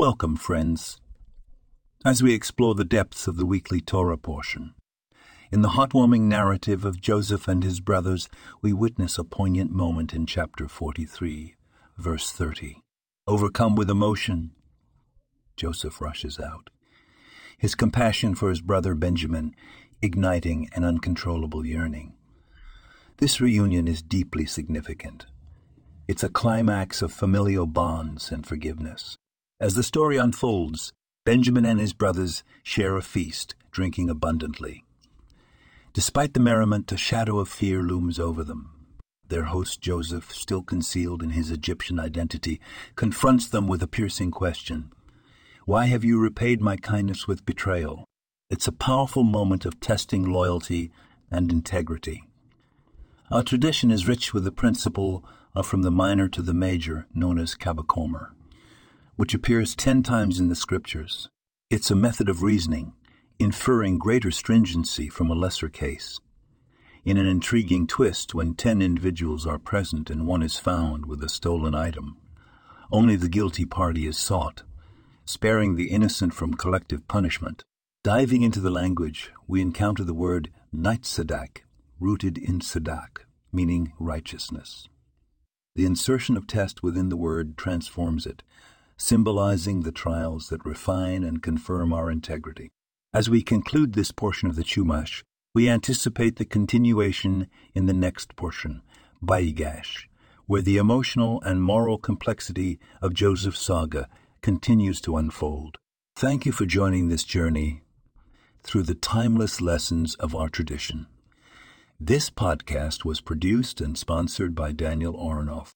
Welcome, friends, as we explore the depths of the weekly Torah portion. In the heartwarming narrative of Joseph and his brothers, we witness a poignant moment in chapter 43, verse 30. Overcome with emotion, Joseph rushes out. His compassion for his brother Benjamin igniting an uncontrollable yearning. This reunion is deeply significant. It's a climax of familial bonds and forgiveness. As the story unfolds, Benjamin and his brothers share a feast, drinking abundantly. Despite the merriment, a shadow of fear looms over them. Their host Joseph, still concealed in his Egyptian identity, confronts them with a piercing question Why have you repaid my kindness with betrayal? It's a powerful moment of testing loyalty and integrity. Our tradition is rich with the principle of from the minor to the major, known as kal vachomer which appears ten times in the Scriptures. It's a method of reasoning, inferring greater stringency from a lesser case. In an intriguing twist, when ten individuals are present and one is found with a stolen item, only the guilty party is sought, sparing the innocent from collective punishment. Diving into the language, we encounter the word Nitzadak, rooted in Sadak, meaning righteousness. The insertion of test within the word transforms it, symbolizing the trials that refine and confirm our integrity. As we conclude this portion of the Chumash, we anticipate the continuation in the next portion, Vayigash, where the emotional and moral complexity of Joseph's saga continues to unfold. Thank you for joining this journey through the timeless lessons of our tradition. This podcast was produced and sponsored by Daniel Oronoff.